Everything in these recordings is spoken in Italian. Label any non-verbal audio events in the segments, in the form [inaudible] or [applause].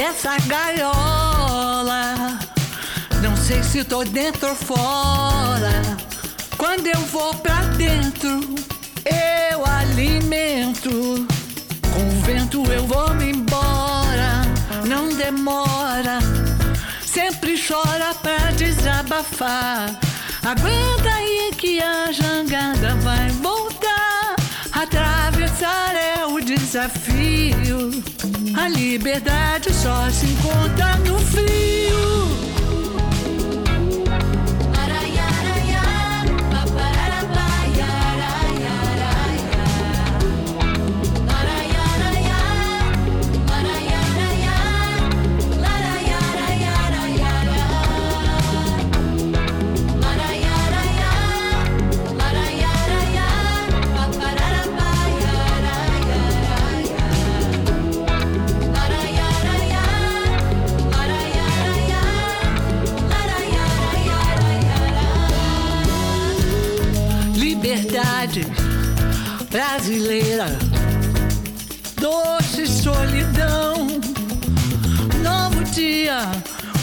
Dessa gaiola. Não sei se tô dentro ou fora. Quando eu vou pra dentro, eu alimento. Com o vento eu vou me embora. Não demora. Sempre chora pra desabafar. Aguenta aí que a jangada vai voltar. Atravessar é o desafio. A liberdade só se encontra no frio. Liberdade brasileira, doce solidão, novo dia,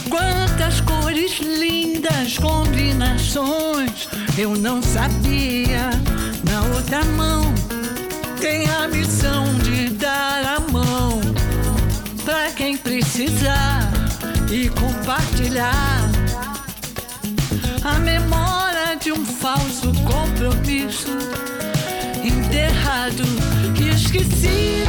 quantas cores lindas, combinações. Eu não sabia. Na outra mão tem a missão de dar a mão pra quem precisar e compartilhar e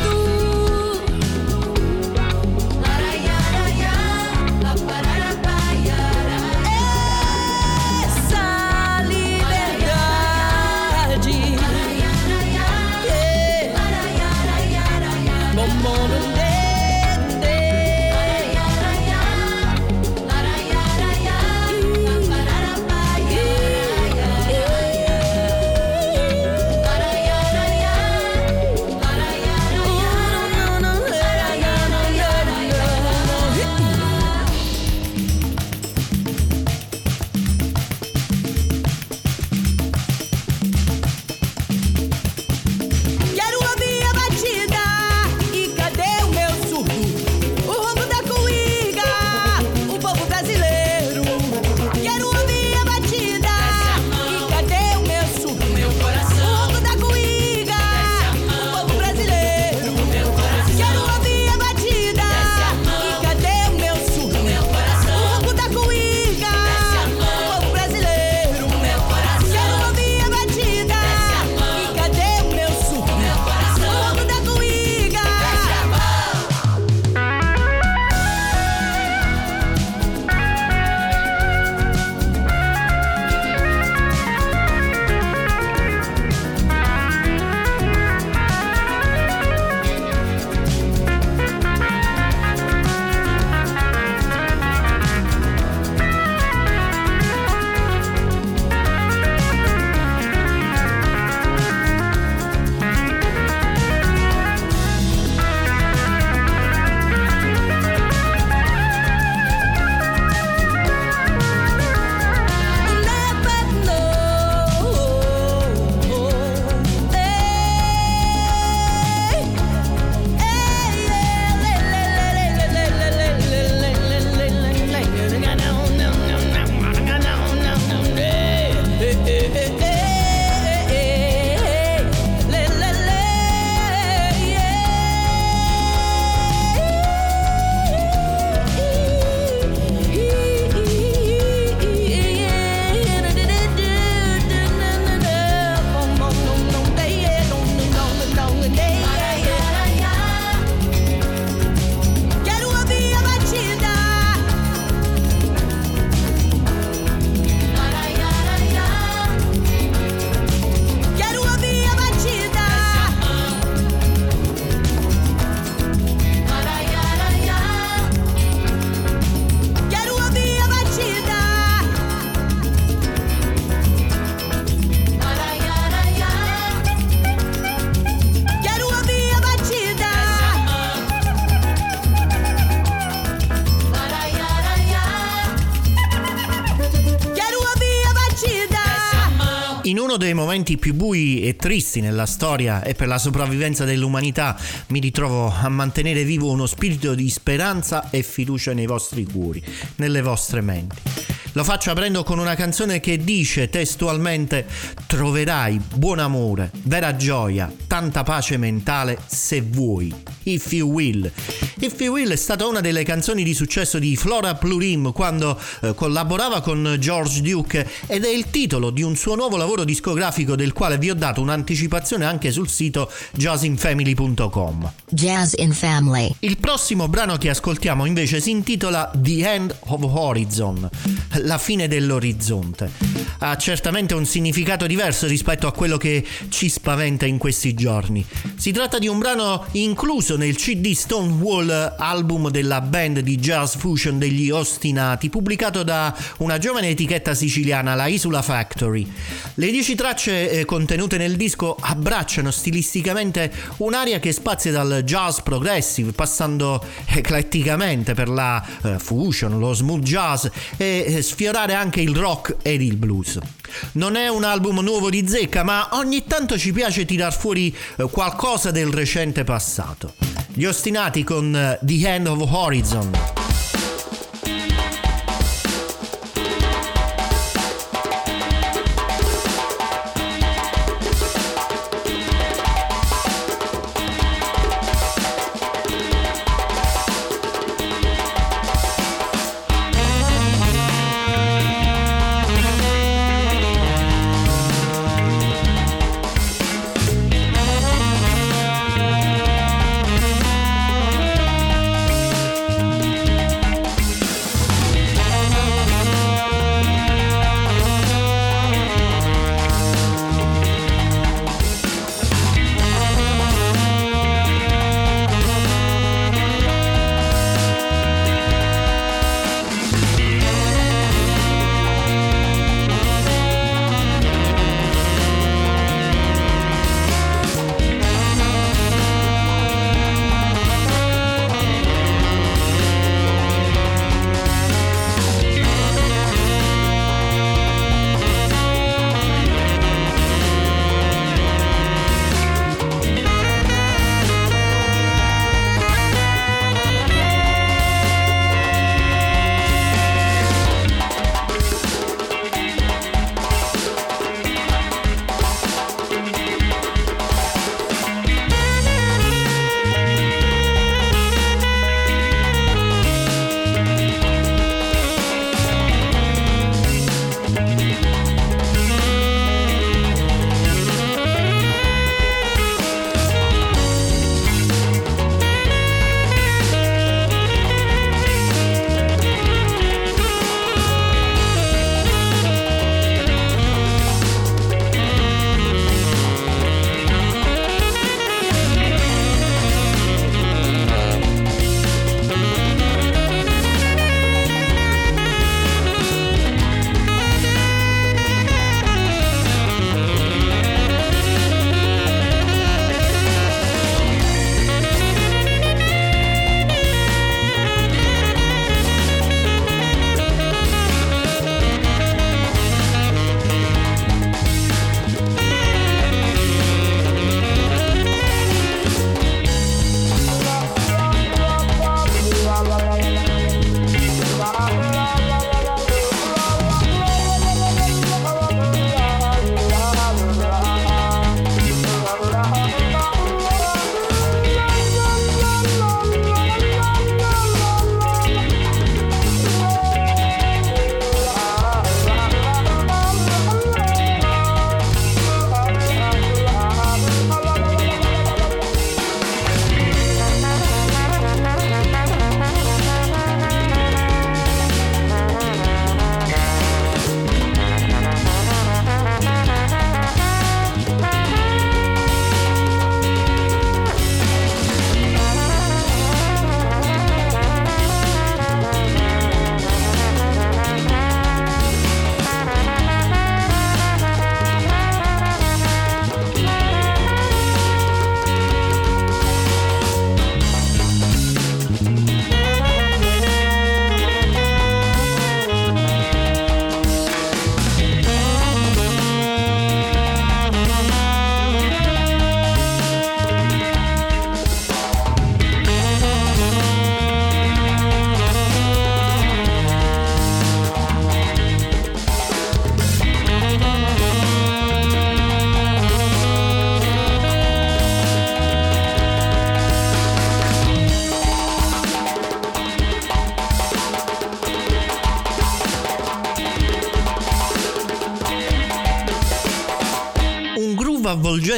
dei momenti più bui e tristi nella storia e per la sopravvivenza dell'umanità mi ritrovo a mantenere vivo uno spirito di speranza e fiducia nei vostri cuori, nelle vostre menti. Lo faccio aprendo con una canzone che dice testualmente troverai buon amore, vera gioia, tanta pace mentale se vuoi. If You Will. If You Will è stata una delle canzoni di successo di Flora Plurim quando eh, collaborava con George Duke ed è il titolo di un suo nuovo lavoro discografico del quale vi ho dato un'anticipazione anche sul sito jazzinfamily.com. Jazz in Family. Il prossimo brano che ascoltiamo invece si intitola The End of Horizon, la fine dell'orizzonte. Ha certamente un significato diverso rispetto a quello che ci spaventa in questi giorni. Si tratta di un brano incluso nel CD Stonewall, album della band di jazz fusion degli Ostinati, pubblicato da una giovane etichetta siciliana, la Isula Factory. Le dieci tracce eh, contenute nel disco abbracciano stilisticamente un'area che spazia dal jazz progressive, passando ecletticamente per la eh, fusion, lo smooth jazz e eh, sfiorare anche il rock ed il blues. Non è un album nuovo di zecca, ma ogni tanto ci piace tirar fuori eh, qualcosa del recente passato. Gli ostinati con eh, The End of Horizon.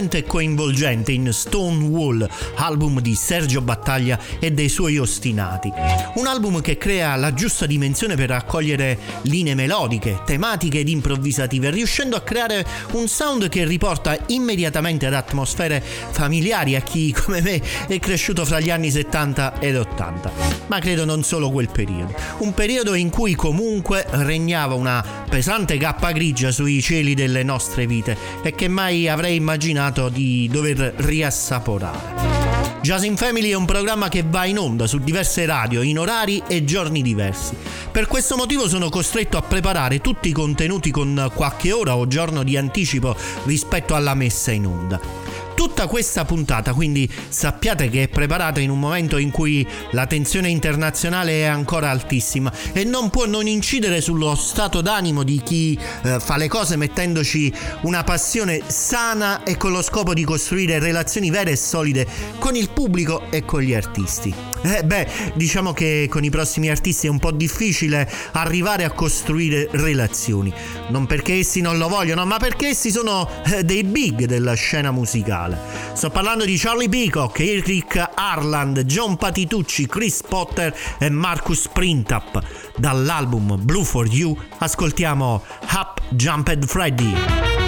Avvolgente e coinvolgente in Stonewall, album di Sergio Battaglia e dei suoi ostinati. Un album che crea la giusta dimensione per raccogliere linee melodiche, tematiche ed improvvisative, riuscendo a creare un sound che riporta immediatamente ad atmosfere familiari a chi come me è cresciuto fra gli anni 70 ed 80. Ma credo non solo quel periodo. Un periodo in cui comunque regnava una pesante cappa grigia sui cieli delle nostre vite e che mai avrei immaginato di dover riassaporare. Jazz in Family è un programma che va in onda su diverse radio in orari e giorni diversi. Per questo motivo sono costretto a preparare tutti i contenuti con qualche ora o giorno di anticipo rispetto alla messa in onda tutta questa puntata, quindi sappiate che è preparata in un momento in cui la tensione internazionale è ancora altissima e non può non incidere sullo stato d'animo di chi eh, fa le cose mettendoci una passione sana e con lo scopo di costruire relazioni vere e solide con il pubblico e con gli artisti. Eh beh, diciamo che con i prossimi artisti è un po' difficile arrivare a costruire relazioni, non perché essi non lo vogliono, ma perché essi sono eh, dei big della scena musicale mondiale. Sto parlando di Charlie Peacock, Eric Harland, John Patitucci, Chris Potter e Marcus Printup. Dall'album Blue for You ascoltiamo Up Jumped Freddy.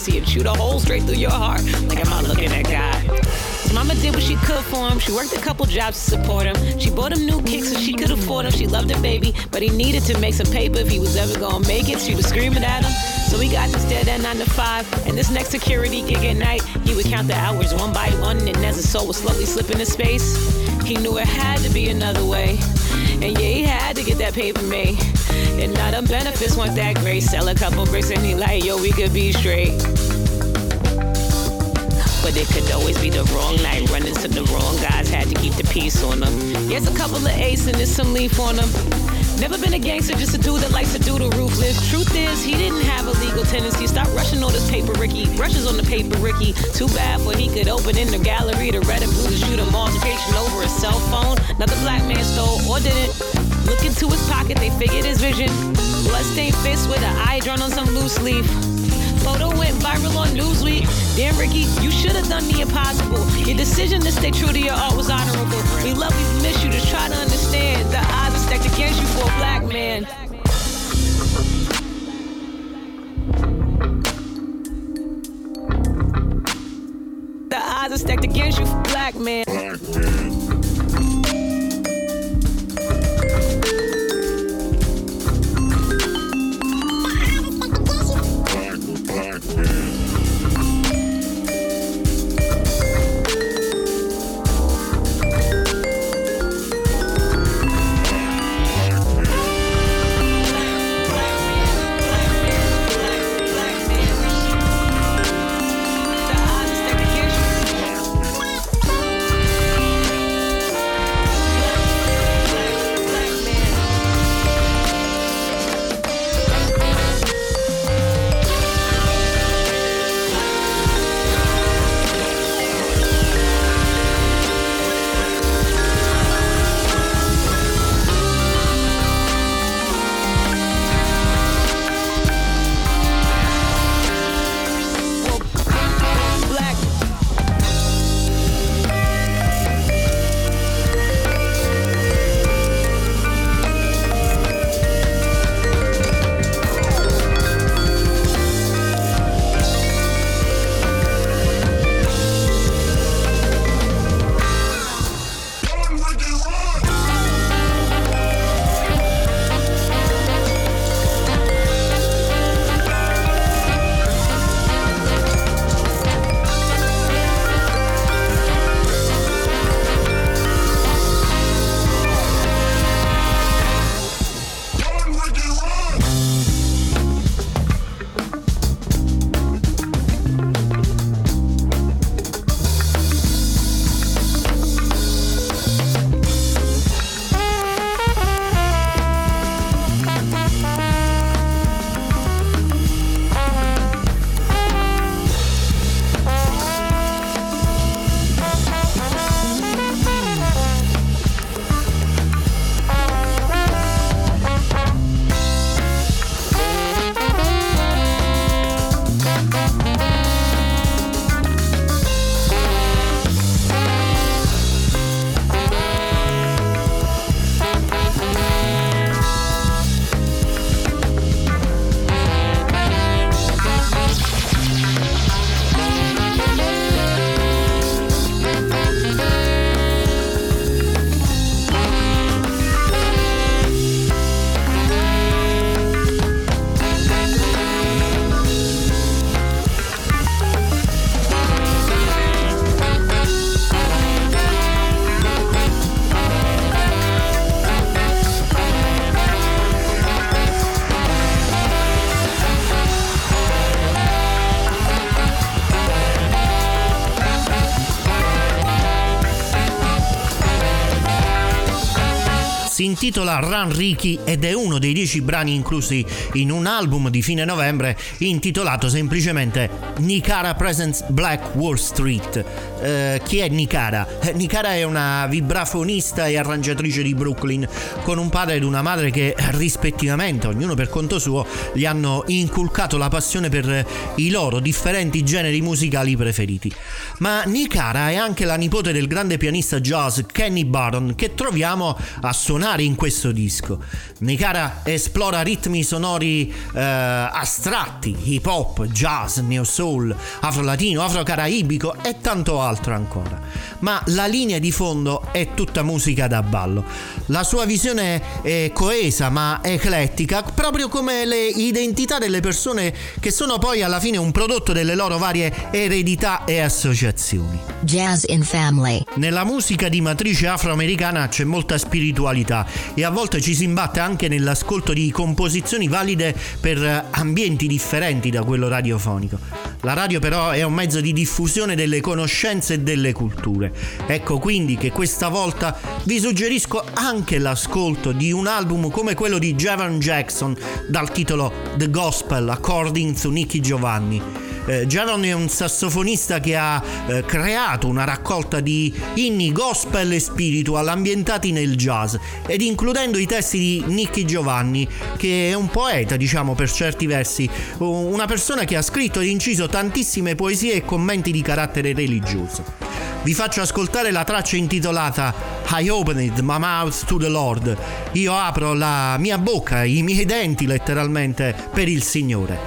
Vibrancy and shoot a hole straight through your heart. Like I'm out looking at God. Mama did what she could for him. She worked a couple jobs to support him. She bought him new kicks so she could afford him. She loved her baby, but he needed to make some paper if he was ever gonna make it. She was screaming at him. So he got to stay that nine to five. And this next security gig at night, he would count the hours one by one, and as his soul was slowly slipping into space, he knew it had to be another way. And yeah, he had to get that paper made. And now the benefits weren't that great. Sell a couple bricks and he like, yo, we could be straight. But it could always be the wrong night. Running to the wrong guys, had to keep the peace on them. Yes, a couple of ace and there's some leaf on them. Never been a gangster, just a dude that likes to do the ruthless. Truth is, he didn't have a legal tendency. Stop rushing all this paper, Ricky. Brushes on the paper, Ricky. Too bad for he could open in the gallery The red and blue to shoot a altercation over a cell phone. Another black man stole or didn't. Look into his pocket, they figured his vision. Bloodstained fist with an eye drawn on some loose leaf. Photo went viral on Newsweek. Damn, Ricky, you should have done the impossible. Your decision to stay true to your art was honorable. We love you, miss you. Just try to understand the odds are stacked against you for a black man. The odds are stacked against you for black man. Si intitola Run Ricky ed è uno dei dieci brani inclusi in un album di fine novembre intitolato semplicemente Nicara Presents Black Wall Street. Eh, chi è Nicara? Eh, Nicara è una vibrafonista e arrangiatrice di Brooklyn con un padre ed una madre che rispettivamente, ognuno per conto suo, gli hanno inculcato la passione per i loro differenti generi musicali preferiti. Ma Nicara è anche la nipote del grande pianista jazz Kenny Barron che troviamo a suonare suonare in questo disco. Nicara esplora ritmi sonori eh, astratti, hip hop, jazz, neo soul, afro-latino, afro-caraibico e tanto altro ancora. Ma la linea di fondo è tutta musica da ballo. La sua visione è coesa ma eclettica, proprio come le identità delle persone che sono poi alla fine un prodotto delle loro varie eredità e associazioni. Jazz in Family. Nella musica di matrice afroamericana c'è molta spiritualità e a volte ci si imbatte anche nell'ascolto di composizioni valide per ambienti differenti da quello radiofonico. La radio però è un mezzo di diffusione delle conoscenze e delle culture. Ecco quindi che questa volta vi suggerisco anche l'ascolto di un album come quello di Javon Jackson dal titolo The Gospel According to Nicky Giovanni. Eh, Jaron è un sassofonista che ha eh, creato una raccolta di inni gospel e spiritual ambientati nel jazz ed includendo i testi di Nicky Giovanni che è un poeta diciamo per certi versi una persona che ha scritto ed inciso tantissime poesie e commenti di carattere religioso vi faccio ascoltare la traccia intitolata I opened my mouth to the Lord. Io apro la mia bocca, i miei denti letteralmente per il Signore.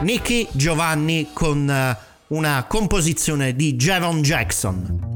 Nicky Giovanni con eh, una composizione di Javon Jackson.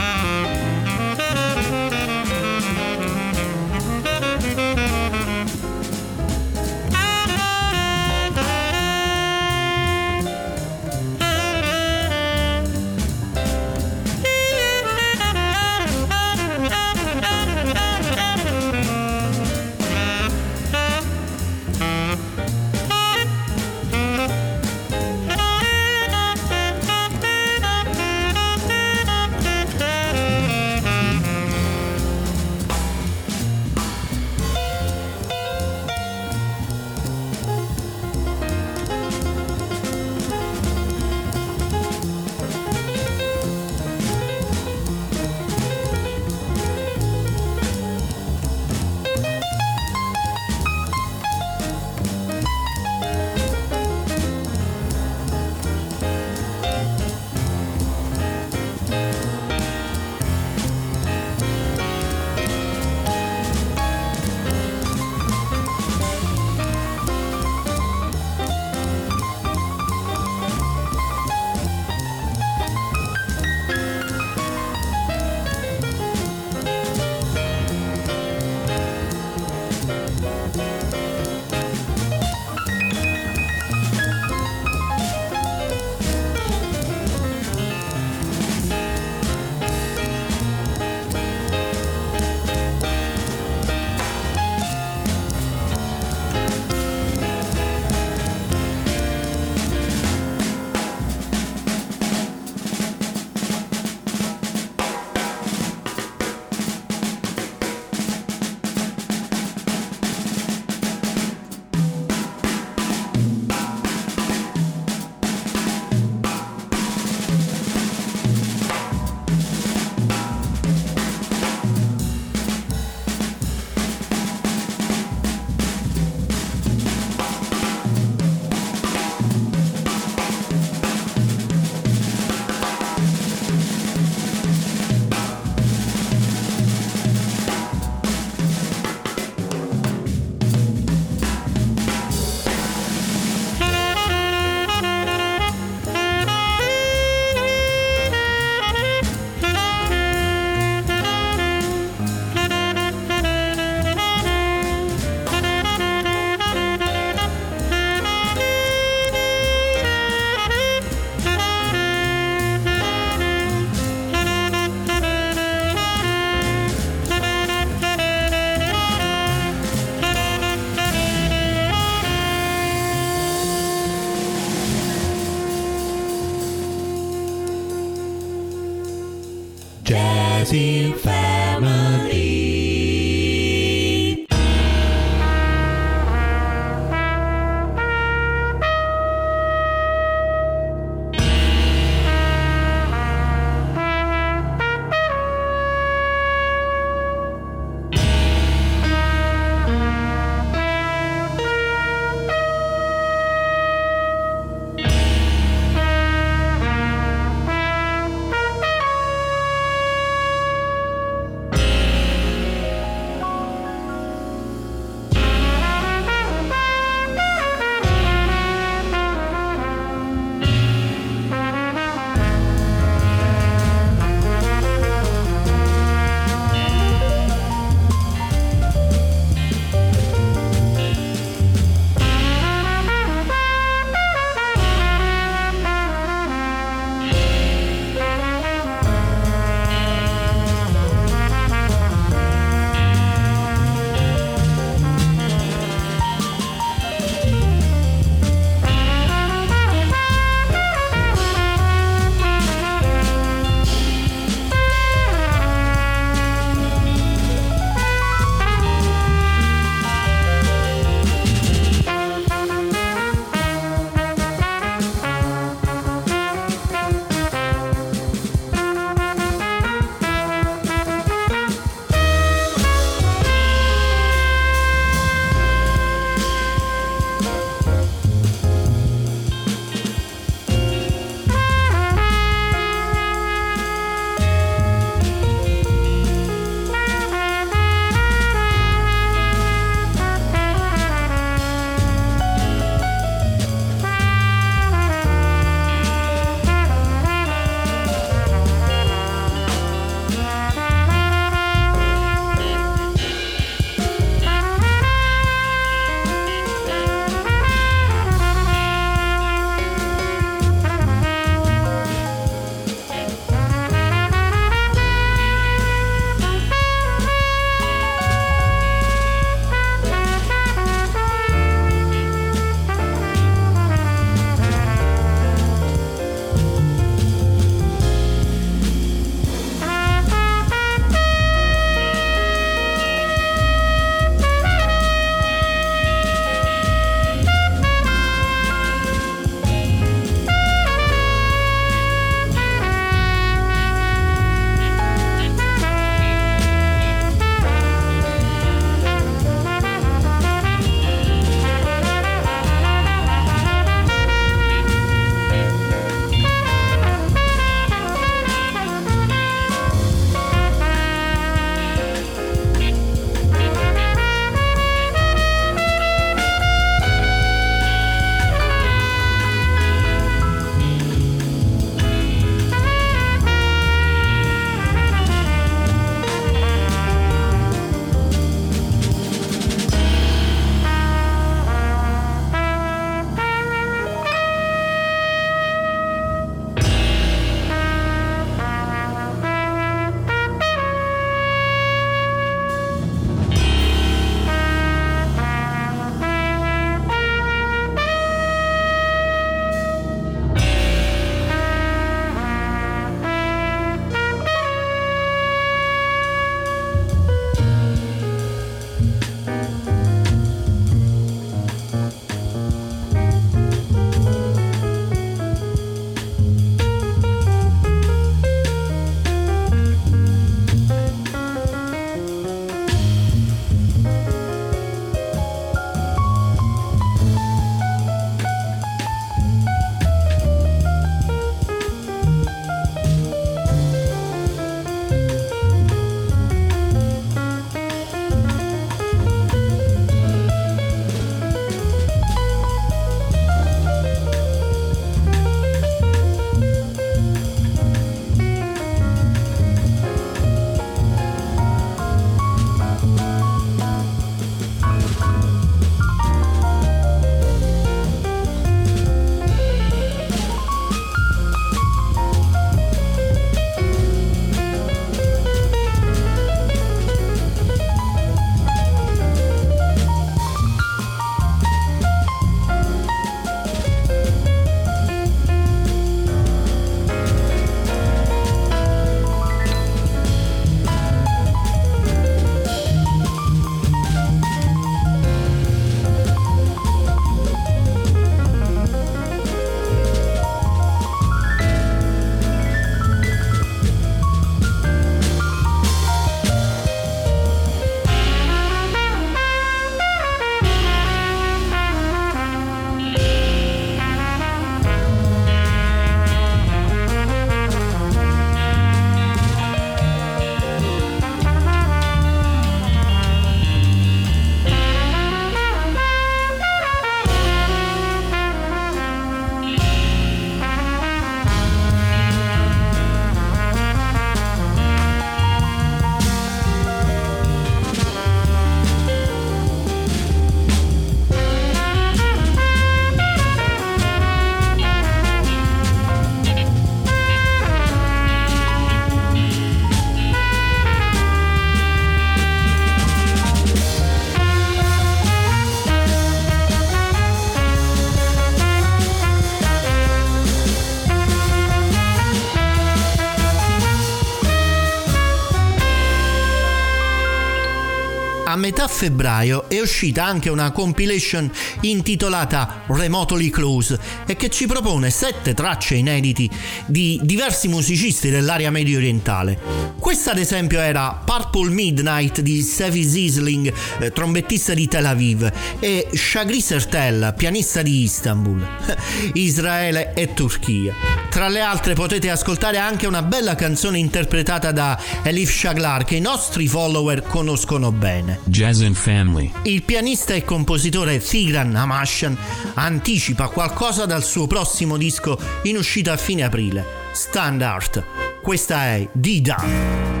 Febbraio è uscita anche una compilation intitolata Remotely Close e che ci propone sette tracce inediti di diversi musicisti dell'area medio orientale. Questa ad esempio era Purple Midnight di Sevi Zisling, eh, trombettista di Tel Aviv, e Shagri Sertel, pianista di Istanbul, [laughs] Israele e Turchia. Tra le altre potete ascoltare anche una bella canzone interpretata da Elif Shaglar che i nostri follower conoscono bene. Jazz and Family. Il pianista e compositore Tigran Hamashan anticipa qualcosa dal suo prossimo disco in uscita a fine aprile, Standard. Questa è D-Dan.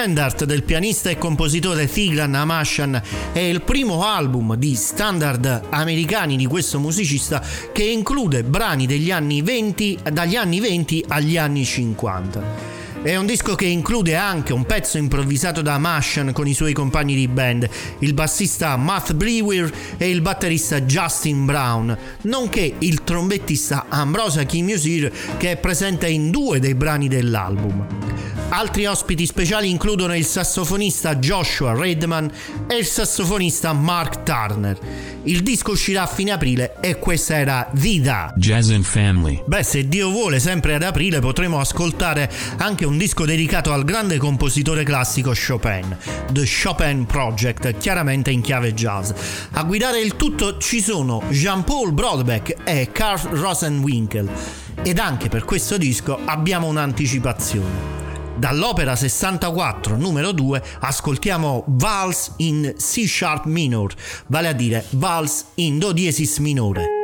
Stendhart del pianista e compositore Tigran Amashan è il primo album di standard americani di questo musicista che include brani degli anni 20, dagli anni 20 agli anni 50. È un disco che include anche un pezzo improvvisato da Mashan con i suoi compagni di band, il bassista Matt Brewer e il batterista Justin Brown, nonché il trombettista Ambrosia Kimusir che è presente in due dei brani dell'album. Altri ospiti speciali includono il sassofonista Joshua Redman e il sassofonista Mark Turner. Il disco uscirà a fine aprile e questa era Vida. Jazz and Family. Beh, se Dio vuole, sempre ad aprile potremo ascoltare anche un disco dedicato al grande compositore classico Chopin, The Chopin Project, chiaramente in chiave jazz. A guidare il tutto ci sono Jean-Paul Brodbeck e Carl Rosenwinkel. Ed anche per questo disco abbiamo un'anticipazione. Dall'opera 64 numero 2 ascoltiamo Vals in C sharp minor, vale a dire Vals in Do diesis minore.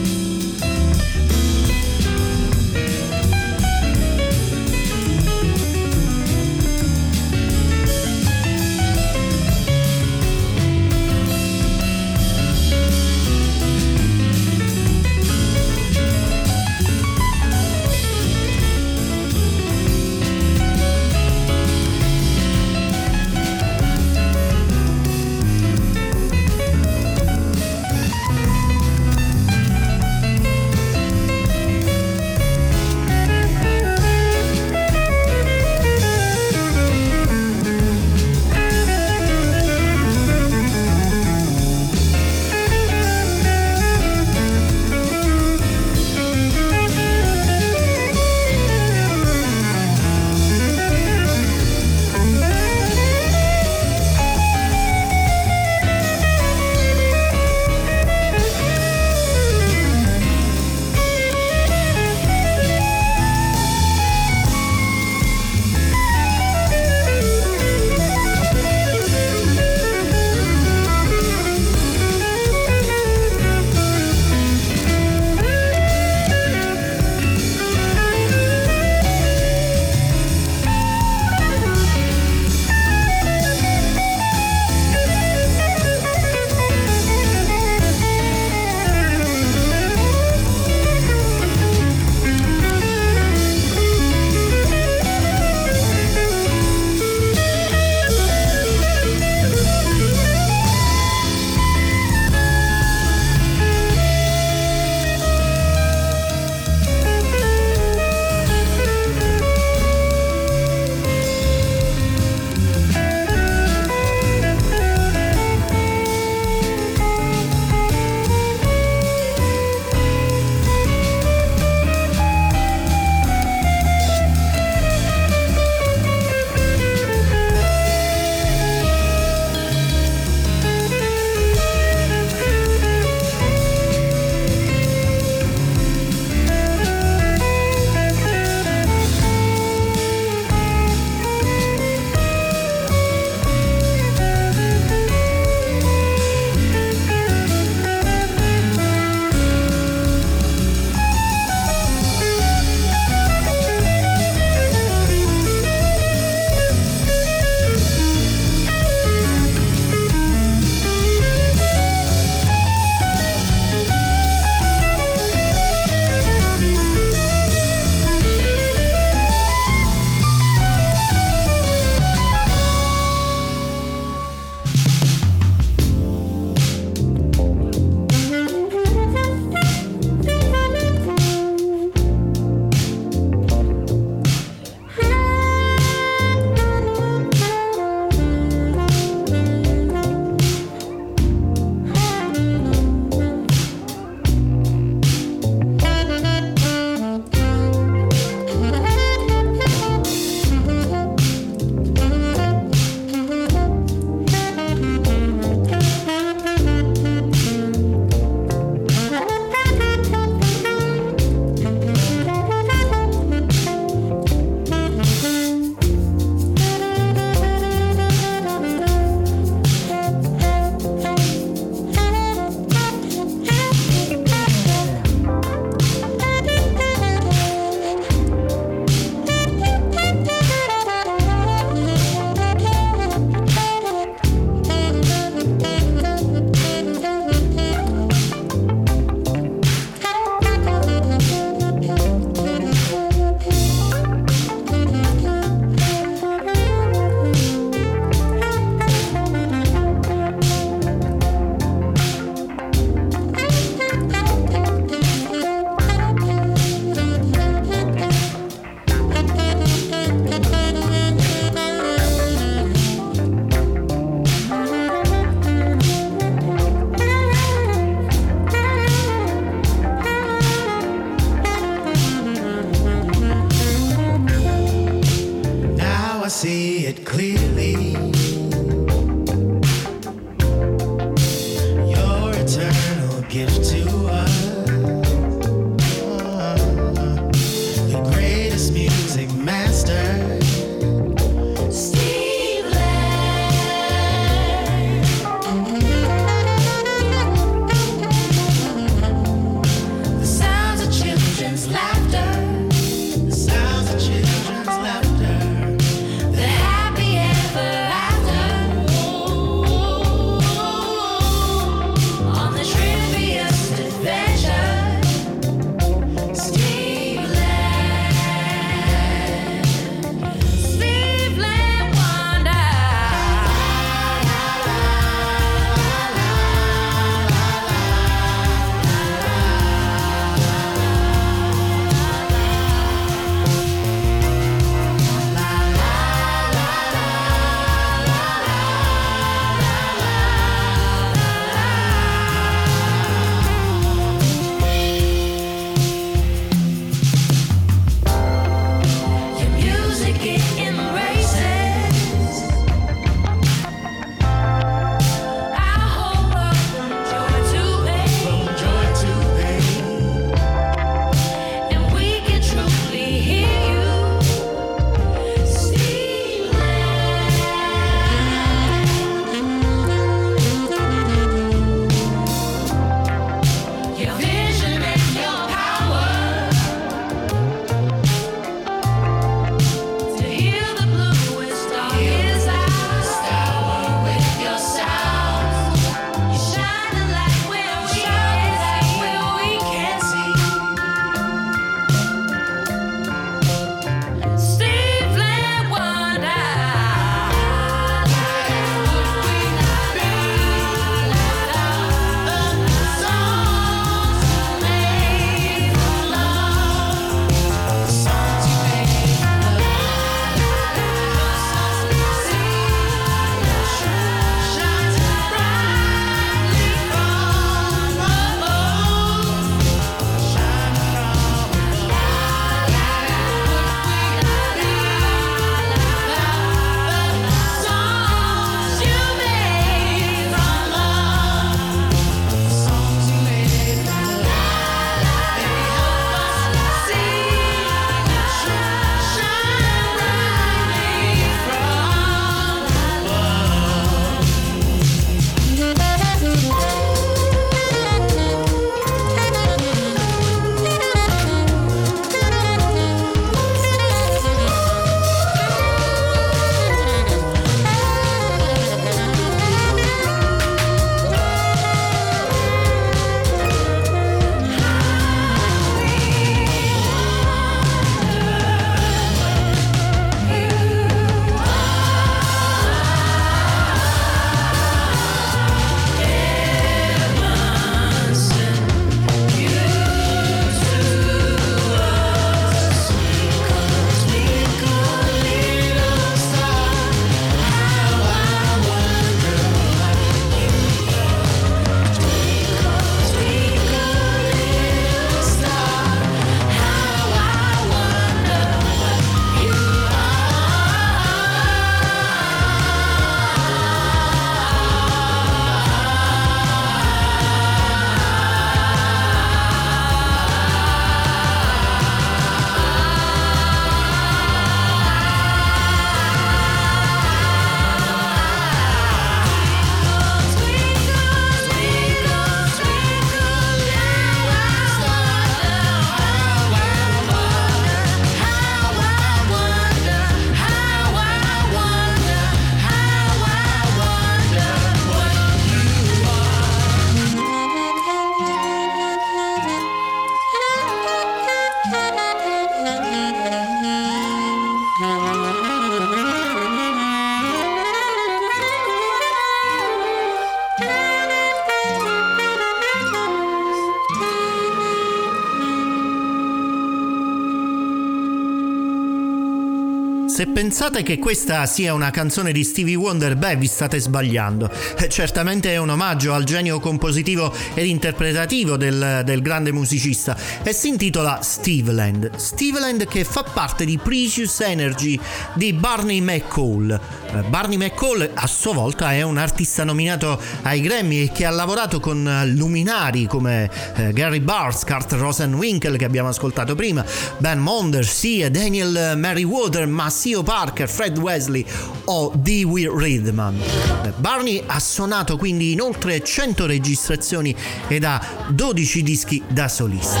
Se pensate che questa sia una canzone di Stevie Wonder, beh, vi state sbagliando. Eh, Certamente è un omaggio al genio compositivo ed interpretativo del, del grande musicista e si intitola Steveland. Steveland che fa parte di Precious Energy di Barney McCall. Eh, Barney McCall a sua volta è un artista nominato ai Grammy e che ha lavorato con luminari come eh, Gary Barnes, Kurt Rosenwinkel che abbiamo ascoltato prima, Ben Monder, Sia, Daniel Merriweather, Massio Parker, Fred Wesley o Dewey Ridman. Eh, Barney ha suonato quindi in oltre 100 registrazioni ed ha 12 dischi da solista.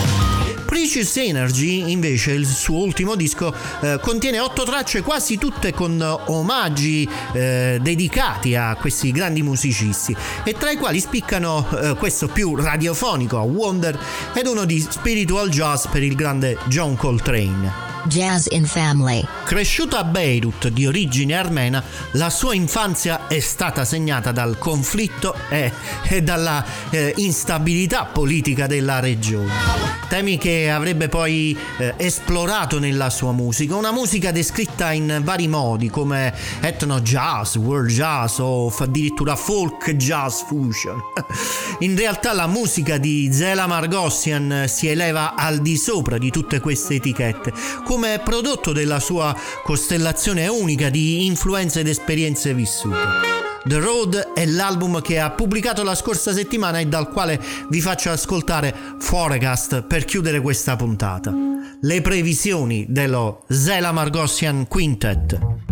Precious Energy, invece, il suo ultimo disco, eh, contiene otto tracce, quasi tutte con omaggi eh, dedicati a questi grandi musicisti, e tra i quali spiccano eh, questo più radiofonico Wonder ed uno di spiritual jazz per il grande John Coltrane. Jazz in Family. Cresciuto a Beirut di origine armena, la sua infanzia è stata segnata dal conflitto e, e dalla eh, instabilità politica della regione. Temi che avrebbe poi eh, esplorato nella sua musica, una musica descritta in vari modi come ethno jazz, world jazz o addirittura folk jazz fusion. [laughs] In realtà la musica di Zela Margossian si eleva al di sopra di tutte queste etichette come prodotto della sua costellazione unica di influenze ed esperienze vissute. The Road è l'album che ha pubblicato la scorsa settimana e dal quale vi faccio ascoltare Forecast per chiudere questa puntata. Le previsioni dello Zela Margossian Quintet.